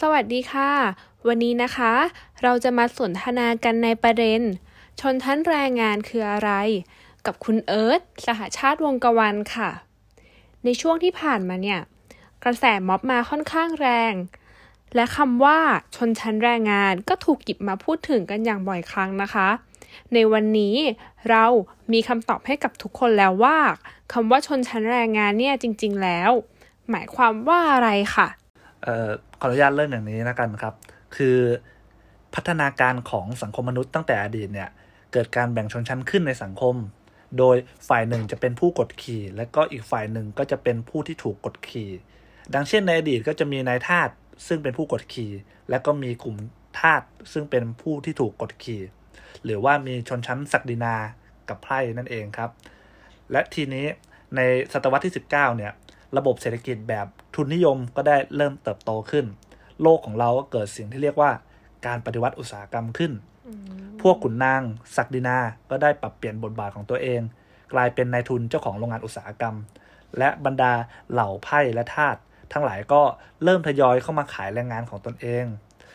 สวัสดีค่ะ วันนี้นะคะ เราจะมาสนทนากันในประเด็น ชนชั้นแรงงานคืออะไร กับคุณเอิร์ธสหชาติวงกวันค่ะ ในช่วงที่ผ่านมาเนี่ย กระแสม็อบมาค่อนข้างแรง และคำว่าชนชั้นแรงงานก็ถูกหยิบมาพูดถึงกันอย่างบ่อยครั้งนะคะ ในวันนี้เรามีคำตอบให้กับทุกคนแล้วว่าคำว่าชนชั้นแรงงานเนี่ยจริง ๆ แล้ว หมายความว่าอะไรค่ะ อ่อขออนุญาตเริ่มอย่างนี้นะกันครับ คือพัฒนาการของสังคมมนุษย์ตั้งแต่อดีตเนี่ยเกิดการแบ่งชนชั้นขึ้นในสังคม โดยฝ่ายหนึ่งจะเป็นผู้กดขี่ และก็อีกฝ่ายหนึ่งก็จะเป็นผู้ที่ถูกกดขี่ ดังเช่นในอดีตก็จะมีนายทาสซึ่งเป็นผู้กดขี่ และก็มีกลุ่มทาสซึ่งเป็นผู้ที่ถูกกดขี่ หรือว่ามีชนชั้นศักดินากับไพร่นั่นเองครับ และทีนี้ในศตวรรษที่ 19 เนี่ย ระบบเศรษฐกิจแบบทุนนิยมก็ได้เริ่มเติบโตขึ้น โลกของเราก็เกิดสิ่งที่เรียกว่าการปฏิวัติอุตสาหกรรมขึ้น พวกขุนนาง ศักดินา ก็ได้ปรับเปลี่ยนบทบาทของตัวเอง กลายเป็นนายทุนเจ้าของโรงงานอุตสาหกรรม และบรรดาเหล่าไพ่และทาสทั้งหลายก็เริ่มทยอยเข้ามาขายแรงงานของตนเอง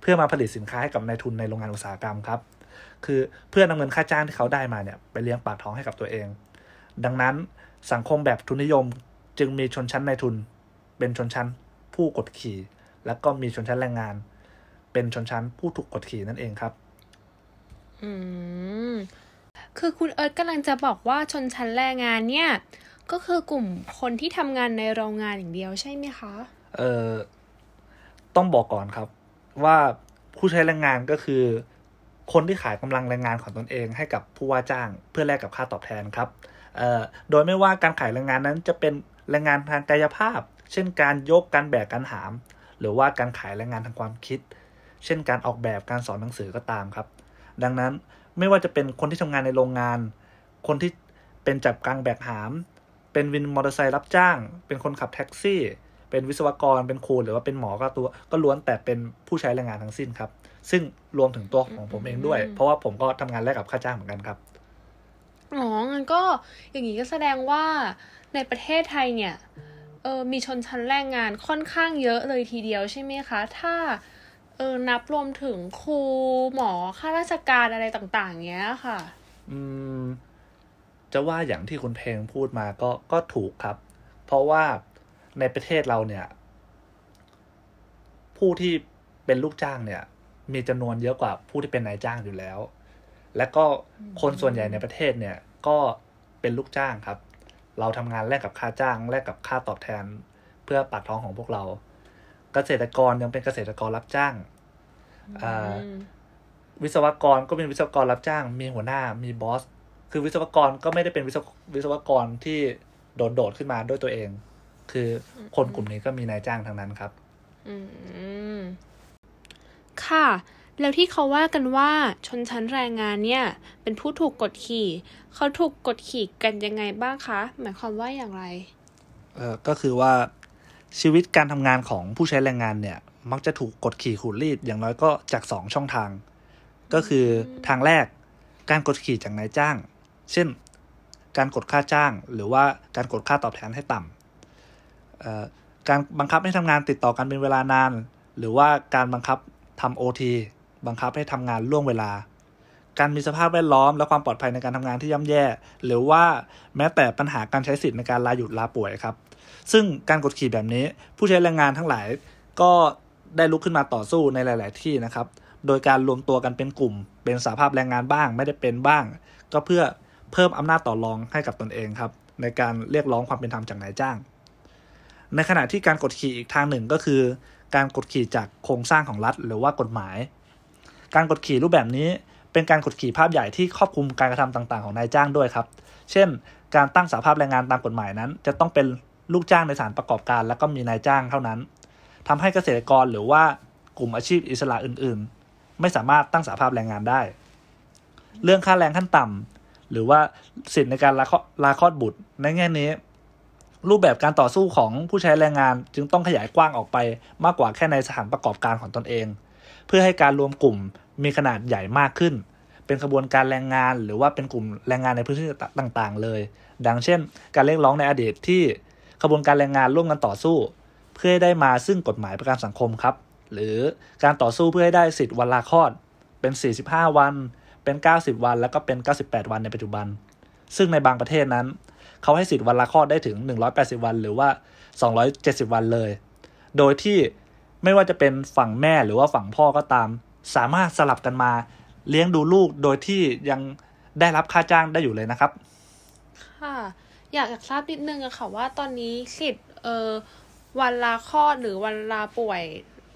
เพื่อมาผลิตสินค้าให้กับนายทุนในโรงงานอุตสาหกรรมครับ คือเพื่อนำเงินค่าจ้างที่เขาได้มาเนี่ยไปเลี้ยงปากท้องให้กับตัวเอง ดังนั้นสังคมแบบทุนนิยม จึงมีชนชั้นนายทุน เป็นชนชั้นผู้กดขี่ แล้วก็มีชนชั้นแรงงาน เป็นชนชั้นผู้ถูกกดขี่นั่นเองครับ อืม คือคุณเอิร์ธกำลังจะบอกว่าชนชั้นแรงงานเนี่ย ก็คือกลุ่มคนที่ทำงานในโรงงานอย่างเดียวใช่ไหมคะ เอ่อต้องบอกก่อนครับ ว่าผู้ใช้แรงงานก็คือ คนที่ขายกำลังแรงงานของตนเอง ให้กับผู้ว่าจ้างเพื่อแลกกับค่าตอบแทนครับเอ่อโดยไม่ว่าการขายแรงงานนั้นจะเป็นแรงงานทางกายภาพ เช่นการยกการแบกการหาม หรือว่าการขายแรงงานทางความคิด เช่นการออกแบบการสอนหนังสือก็ตามครับ ดังนั้นไม่ว่าจะเป็นคนที่ทำงานในโรงงาน คนที่เป็นจับกลางแบกหาม เป็นวินมอเตอร์ไซค์รับจ้าง เป็นคนขับแท็กซี่ เป็นวิศวกร เป็นครูหรือว่าเป็นหมอก็ตัว ก็ล้วนแต่เป็นผู้ใช้แรงงานทั้งสิ้นครับ ซึ่งรวมถึงตัวของผมเองด้วย เพราะว่าผมก็ทำงานแลกกับค่าจ้างเหมือนกันครับ อ๋องั้นก็อย่างนี้ก็แสดงว่าในประเทศไทยเนี่ยเออมีชนชั้นแรงงานค่อนข้างเยอะเลยทีเดียวใช่ไหมคะ ถ้าเออนับรวมถึงครูหมอข้าราชการอะไรต่างๆเงี้ยค่ะ อืม จะว่าอย่างที่คุณเพลงพูดมาก็ก็ถูกครับ เพราะว่าในประเทศเราเนี่ย ผู้ที่เป็นลูกจ้างเนี่ย มีจำนวนเยอะกว่าผู้ที่เป็นนายจ้างอยู่แล้ว และก็คนส่วนใหญ่ในประเทศเนี่ยก็เป็นลูกจ้างครับ เราทำงานแลกกับค่าจ้าง แลกกับค่าตอบแทน เพื่อปากท้องของพวกเรา เกษตรกรยังเป็นเกษตรกรรับจ้างวิศวกรก็เป็นวิศวกรรับจ้าง มีหัวหน้ามีบอส คือวิศวกรก็ไม่ได้เป็นวิศววิศวกรที่โดดโดดขึ้นมาด้วยตัวเอง คือคนกลุ่มนี้ก็มีนายจ้างทั้งนั้นครับ อืมค่ะ แล้วที่เขาว่ากันว่าชนชั้นแรงงานเนี่ย เป็นผู้ถูกกดขี่ เขาถูกกดขี่กันยังไงบ้างคะ หมายความว่าอย่างไร เออก็คือว่าชีวิตการทำงานของผู้ใช้แรงงานเนี่ย มักจะถูกกดขี่ขูดรีดอย่างน้อยก็จากสองช่องทาง ก็คือทางแรกการกดขี่จากนายจ้าง เช่น การกดค่าจ้าง หรือว่าการกดค่าตอบแทนให้ต่ำเอ่อการบังคับให้ทำงานติดต่อกันเป็นเวลานาน หรือว่าการบังคับทำโอที บังคับให้ทำงานล่วงเวลา การมีสภาพแวดล้อมและความปลอดภัยในการทำงานที่ย่ำแย่ หรือว่าแม้แต่ปัญหาการใช้สิทธิ์ในการลาหยุดลาป่วยครับ ซึ่งการกดขี่แบบนี้ ผู้ใช้แรงงานทั้งหลายก็ได้ลุกขึ้นมาต่อสู้ในหลาย ๆ ที่นะครับ โดยการรวมตัวกันเป็นกลุ่ม เป็นสาภาพแรงงานบ้าง ไม่ได้เป็นบ้าง ก็เพื่อเพิ่มอำนาจต่อรองให้กับตนเองครับ ในการเรียกร้องความเป็นธรรมจากนายจ้าง ในขณะที่การกดขี่อีกทางหนึ่งก็คือ การกดขี่จากโครงสร้างของรัฐ หรือว่ากฎหมาย การกดขี่รูปแบบนี้เป็นการกดขี่ภาพใหญ่ที่ครอบคลุมการกระทำต่างๆ ของนายจ้างด้วยครับ เช่น การตั้งสาภาพแรงงานตามกฎหมายนั้น จะต้องเป็นลูกจ้างในสถานประกอบการ แล้วก็มีนายจ้างเท่านั้นทำให้เกษตรกรหรือว่ากลุ่มอาชีพอิสระอื่นๆ ไม่สามารถตั้งสาภาพแรงงานได้ เรื่องค่าแรงขั้นต่ำหรือว่าสิทธิในการลาคลอดลาคลอดบุตรในแง่นี้ รูปแบบการต่อสู้ของผู้ใช้แรงงานจึงต้องขยายกว้างออกไปมากกว่าแค่ในสถานประกอบการของตนเอง เพื่อให้การรวมกลุ่มมีขนาดใหญ่มากขึ้น เป็นขบวนการแรงงานหรือว่าเป็นกลุ่มแรงงานในพื้นที่ต่างๆ เลย ดังเช่น การเรียกร้องในอดีตที่ขบวนการแรงงานร่วมกันต่อสู้ เพื่อให้ได้มาซึ่งกฎหมายประกันสังคมครับ หรือการต่อสู้เพื่อให้ได้สิทธิ์วันลาคลอด เป็น 45 วัน เป็น 90 วัน แล้วก็เป็น 98 วันในปัจจุบัน ซึ่งในบางประเทศนั้น เขาให้สิทธิ์วันลาคลอดได้ถึง 180 วัน หรือว่า 270 วันเลย โดยที่ ไม่ว่าจะเป็นฝั่งแม่หรือว่าฝั่งพ่อก็ตาม สามารถสลับกันมา เลี้ยงดูลูกโดยที่ยังได้รับค่าจ้างได้อยู่เลยนะครับ ค่ะอยากอยากทราบนิดนึงอะค่ะว่าตอนนี้สิทธิ์เออวันลาคลอดหรือวันลาป่วย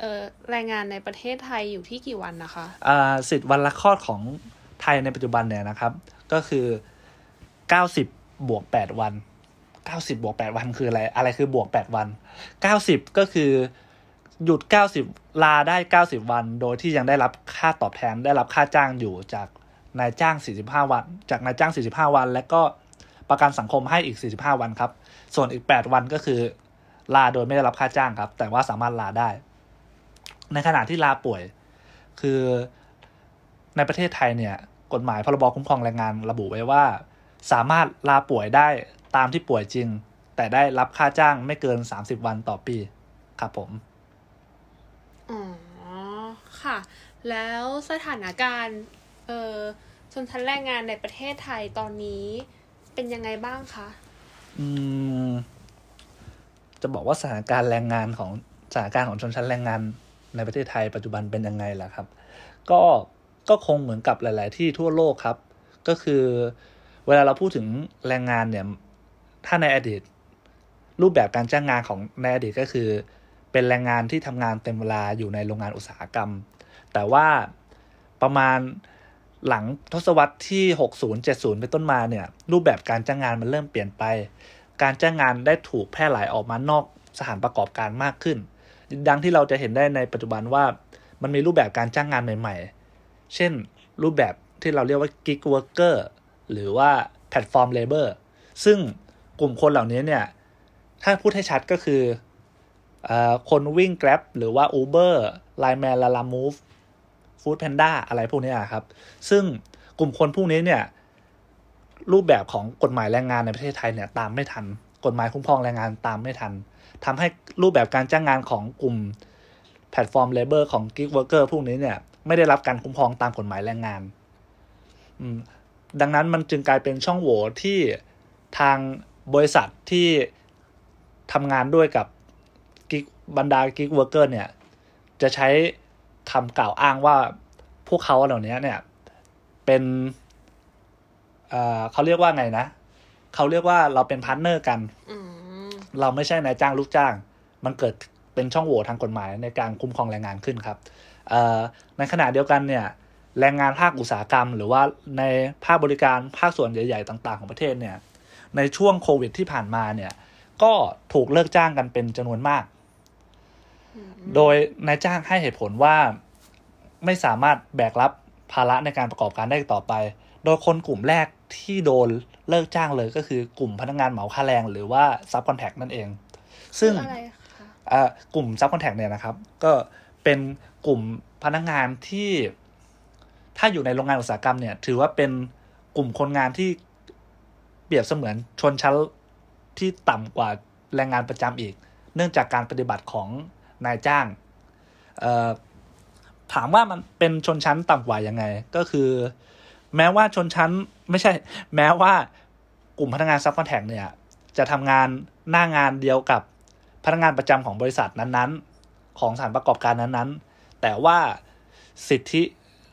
เออแรงงานในประเทศไทยอยู่ที่กี่วันนะคะอ่าสิทธิ์วันละคลอดของไทยในปัจจุบันเนี่ยนะครับ ก็คือ90บวก8วัน90บวก8วันคืออะไร อะไรคือบวก8วัน90ก็คือ หยุด 90 ลาได้ 90 วัน โดยที่ยังได้รับค่าตอบแทนได้รับค่าจ้างอยู่จากนายจ้าง 45 วัน จากนายจ้าง 45 วัน และก็ประกันสังคมให้อีก 45 วันครับ ส่วนอีก 8 วันก็คือ ลาโดยไม่ได้รับค่าจ้างครับ แต่ว่าสามารถลาได้ ในขณะที่ลาป่วย คือในประเทศไทยเนี่ย กฎหมายพรบคุ้มครองแรงงานระบุไว้ว่า สามารถลาป่วยได้ตามที่ป่วยจริง แต่ได้รับค่าจ้างไม่เกิน 30 วันต่อปีครับผม ค่ะ แล้วสถานการณ์เออชนชั้นแรงงานในประเทศไทยตอนนี้เป็นยังไงบ้างคะอืมจะบอกว่าสถานการณ์แรงงานของสถานการณ์ของชนชั้นแรงงานในประเทศไทยปัจจุบันเป็นยังไงล่ะครับ ก็ก็คงเหมือนกับหลาย ๆ ที่ทั่วโลกครับ ก็คือเวลาเราพูดถึงแรงงานเนี่ย ถ้าในอดีต รูปแบบการจ้างงานของในอดีตก็คือ เป็นแรงงานที่ทำงานเต็มเวลาอยู่ในโรงงานอุตสาหกรรม แต่ว่าประมาณหลังทศวรรษที่ 60 70 เป็นต้นมาเนี่ย รูปแบบการจ้างงานมันเริ่มเปลี่ยนไป การจ้างงานได้ถูกแพร่หลายออกมานอกสถานประกอบการมากขึ้น ดังที่เราจะเห็นได้ในปัจจุบันว่ามันมีรูปแบบการจ้างงานใหม่ ๆ เช่น รูปแบบที่เราเรียกว่า gig worker หรือว่า platform labor ซึ่งกลุ่มคนเหล่านี้เนี่ย ถ้าพูดให้ชัดก็คือ คนวิ่ง Grab หรือว่า Uber Line Man Lala Move Food Panda อะไรพวกนี้ครับ ซึ่งกลุ่มคนพวกนี้เนี่ย รูปแบบของกฎหมายแรงงานในประเทศไทยเนี่ยตามไม่ทัน กฎหมายคุ้มครองแรงงานตามไม่ทันทำให้รูปแบบการจ้างงานของกลุ่ม platform labor ของ Gig Worker พวกนี้เนี่ย ไม่ได้รับการคุ้มครองตามกฎหมายแรงงานดังนั้นมันจึงกลายเป็นช่องโหว่ที่ทางบริษัทที่ทำงานด้วยกับ gig บรรดา Gig Worker เนี่ย จะใช้คำกล่าวอ้างว่าพวกเขาเหล่านี้เนี่ย เป็นเอ่อเขาเรียกว่าไงนะเขาเรียกว่าเราเป็น partner กันอืมเราไม่ใช่นายจ้างลูกจ้าง มันเกิดเป็นช่องโหว่ทางกฎหมายในการคุ้มครองแรงงานขึ้นครับเอ่อในขณะเดียวกันเนี่ย แรงงานภาคอุตสาหกรรม หรือว่าในภาคบริการภาคส่วนใหญ่ ๆ ต่าง ๆ ของประเทศเนี่ย ในช่วงโควิดที่ผ่านมาเนี่ย ก็ถูกเลิกจ้างกันเป็นจำนวนมาก โดยนายจ้างให้เหตุผลว่าไม่สามารถแบกรับภาระในการประกอบการได้อีกต่อไป โดยคนกลุ่มแรกที่โดนเลิกจ้างเลยก็คือกลุ่มพนักงานเหมาค่าแรงหรือว่าซับคอนแทคนั่นเอง ซึ่งคืออะไรคะอ่ากลุ่มซับคอนแทคเนี่ยนะครับ ก็เป็นกลุ่มพนักงานที่ถ้าอยู่ในโรงงานอุตสาหกรรมเนี่ย ถือว่าเป็นกลุ่มคนงานที่เปรียบเสมือนชนชั้นที่ต่ำกว่าแรงงานประจำอีก เนื่องจากการปฏิบัติของ นายจ้างเอ่อถามว่ามันเป็นชนชั้นต่ำกว่ายังไง ก็คือ แม้ว่าชนชั้นไม่ใช่ แม้ว่ากลุ่มพนักงานซับคอนแทคเนี่ย จะทำงานหน้างานเดียวกับพนักงานประจำของบริษัทนั้นๆ ของสถานประกอบการนั้นๆ แต่ว่าสิทธิ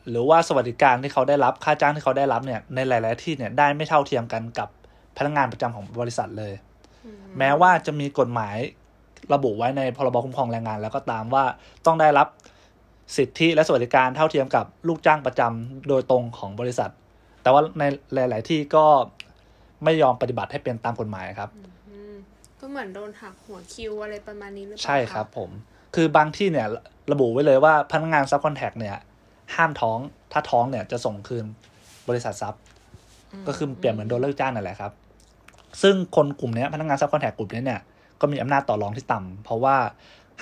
หรือว่าสวัสดิการที่เขาได้รับค่าจ้างที่เขาได้รับเนี่ยในหลาย ๆ ที่เนี่ยได้ไม่เท่าเทียมกันกับพนักงานประจำของบริษัทเลย แม้ว่าจะมีกฎหมาย ระบุไว้ในพรบคุ้มครองแรงงาน แล้วก็ตามว่าต้องได้รับสิทธิและสวัสดิการเท่าเทียมกับลูกจ้างประจำโดยตรงของบริษัท แต่ว่าในหลาย ๆ ที่ก็ไม่ยอมปฏิบัติให้เป็นตามกฎหมายครับอืมก็เหมือนโดนหักหัวคิวอะไรประมาณนี้หรือเปล่าใช่ครับะผม คือบางที่เนี่ยระบุไว้เลยว่าพนักงานซับคอนแทคเนี่ย ห้ามท้องถ้าท้องเนี่ยจะส่งคืนบริษัทซับก็คือเปรียบเหมือนโดนเลิกจ้างนั่นแหละครับ ซึ่งคนกลุ่มเนี้ยพนักงานซับคอนแทคกลุ่มนี้เนี่ย ก็มีอำนาจต่อรองที่ต่ำเพราะว่า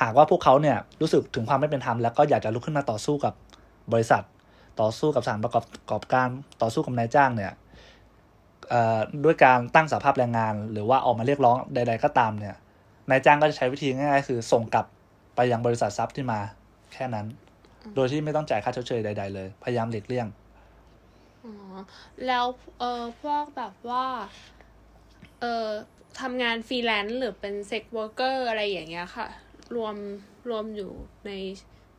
หากว่าพวกเขาเนี่ยรู้สึกถึงความไม่เป็นธรรมแล้วก็อยากจะลุกขึ้นมาต่อสู้กับบริษัท ต่อสู้กับสานประกอบประกอบการต่อสู้กับนายจ้างเนี่ยด้วยการตั้งสาภาพแรงงาน หรือว่าออกมาเรียกร้องใด ๆ ก็ตามเนี่ยนายจ้างก็จะใช้วิธีง่ายๆคือส่งกลับไปยังบริษัททรัพย์ที่มาแค่นั้น โดยที่ไม่ต้องจ่ายค่าชดเชยใด ๆ เลย พยายามหลีกเลี่ยงอ๋อแล้วเออพวกแบบว่า เออ ทำงานฟรีแลนซ์หรือเป็น sex worker อะไรอย่างเงี้ยค่ะ รวมรวมอยู่ใน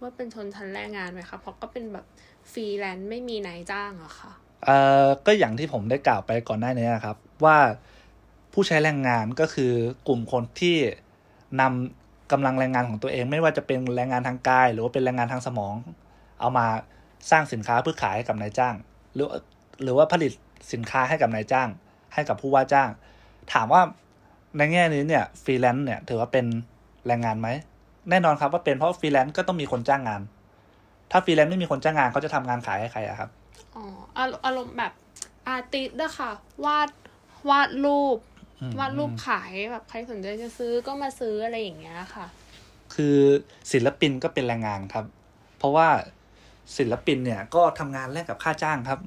ว่าเป็นชนชั้นแรงงานไหมคะเพราะก็เป็นแบบฟรีแลนซ์ไม่มีนายจ้างอะค่ะเอ่อก็อย่างที่ผมได้กล่าวไปก่อนหน้านี้นะครับ ว่าผู้ใช้แรงงานก็คือกลุ่มคนที่นำกำลังแรงงานของตัวเอง ไม่ว่าจะเป็นแรงงานทางกาย หรือว่าเป็นแรงงานทางสมอง เอามาสร้างสินค้าเพื่อขายให้กับนายจ้าง หรือหรือว่าผลิตสินค้าให้กับนายจ้าง ให้กับผู้ว่าจ้าง ถามว่า ในแง่นี้เนี่ยฟรีแลนซ์เนี่ยถือว่าเป็นแรงงานไหม แน่นอนครับว่าเป็นเพราะฟรีแลนซ์ก็ต้องมีคนจ้างงาน ถ้าฟรีแลนซ์ไม่มีคนจ้างงานเขาจะทำงานขายให้ใครอะครับอ๋ออารอารมณ์แบบอาร์ติสต์อะค่ะ วาดวาดรูปอืมวาดรูปขายแบบใครสนใจจะซื้อก็มาซื้ออะไรอย่างเงี้ยค่ะ คือศิลปินก็เป็นแรงงานครับ เพราะว่าศิลปินเนี่ยก็ทำงานแลกกับค่าจ้างครับ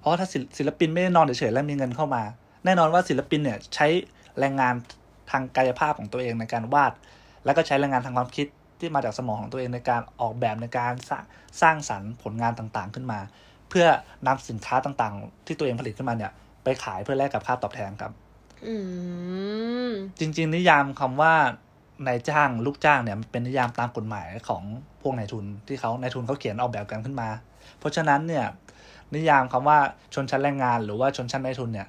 เพราะถ้าศิลศิลปินไม่ได้นอนเฉยๆแล้วมีเงินเข้ามา แน่นอนว่าศิลปินเนี่ยใช้ แรงงานทางกายภาพของตัวเองในการวาด แล้วก็ใช้แรงงานทางความคิดที่มาจากสมองของตัวเองในการออกแบบในการสร้างสร้างสรรค์ผลงานต่างๆขึ้นมา เพื่อนำสินค้าต่างๆ ที่ตัวเองผลิตขึ้นมาเนี่ย ไปขายเพื่อแลกกับค่าตอบแทนครับอืมจริง ๆ นิยามคำว่านายจ้างลูกจ้างเนี่ยมันเป็นนิยามตามกฎหมายของพวกนายทุนที่เขานายทุนเขาเขียนออกแบบกันขึ้นมา เพราะฉะนั้นเนี่ยนิยามคำว่าชนชั้นแรงงานหรือว่าชนชั้นนายทุนเนี่ย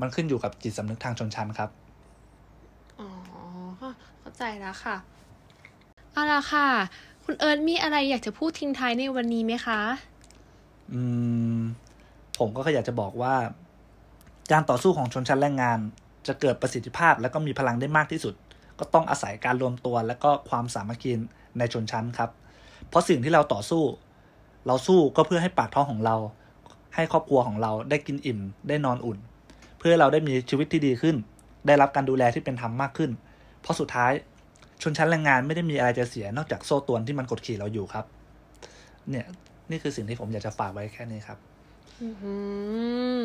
มันขึ้นอยู่กับจิตสำนึกทางชนชั้นครับ อ๋อ เข้าใจแล้วค่ะ เอาละค่ะ คุณเอิร์ธมีอะไรอยากจะพูดทิ้งท้ายในวันนี้ไหมคะ อืม ผมก็แค่อยากจะบอกว่า การต่อสู้ของชนชั้นแรงงาน จะเกิดประสิทธิภาพและก็มีพลังได้มากที่สุด ก็ต้องอาศัยการรวมตัวและก็ความสามัคคีในชนชั้นครับ เพราะสิ่งที่เราต่อสู้ เราสู้ก็เพื่อให้ปากท้องของเรา ให้ครอบครัวของเราได้กินอิ่ม ได้นอนอุ่นเพื่อเราได้มีชีวิตที่ดีขึ้น ได้รับการดูแลที่เป็นธรรมมากขึ้น เพราะสุดท้ายชนชั้นแรงงานไม่ได้มีอะไรจะเสียนอกจากโซ่ตรวนที่มันกดขี่เราอยู่ครับ เนี่ยนี่คือสิ่งที่ผมอยากจะฝากไว้แค่นี้ครับอืม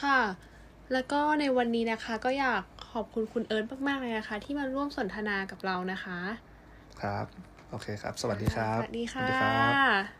ค่ะ แล้วก็ในวันนี้นะคะ ก็อยากขอบคุณคุณเอิร์ธมากๆเลยนะคะ ที่มาร่วมสนทนากับเรานะคะ ครับ โอเคครับ สวัสดีครับ สวัสดีค่สวัสดีครับะ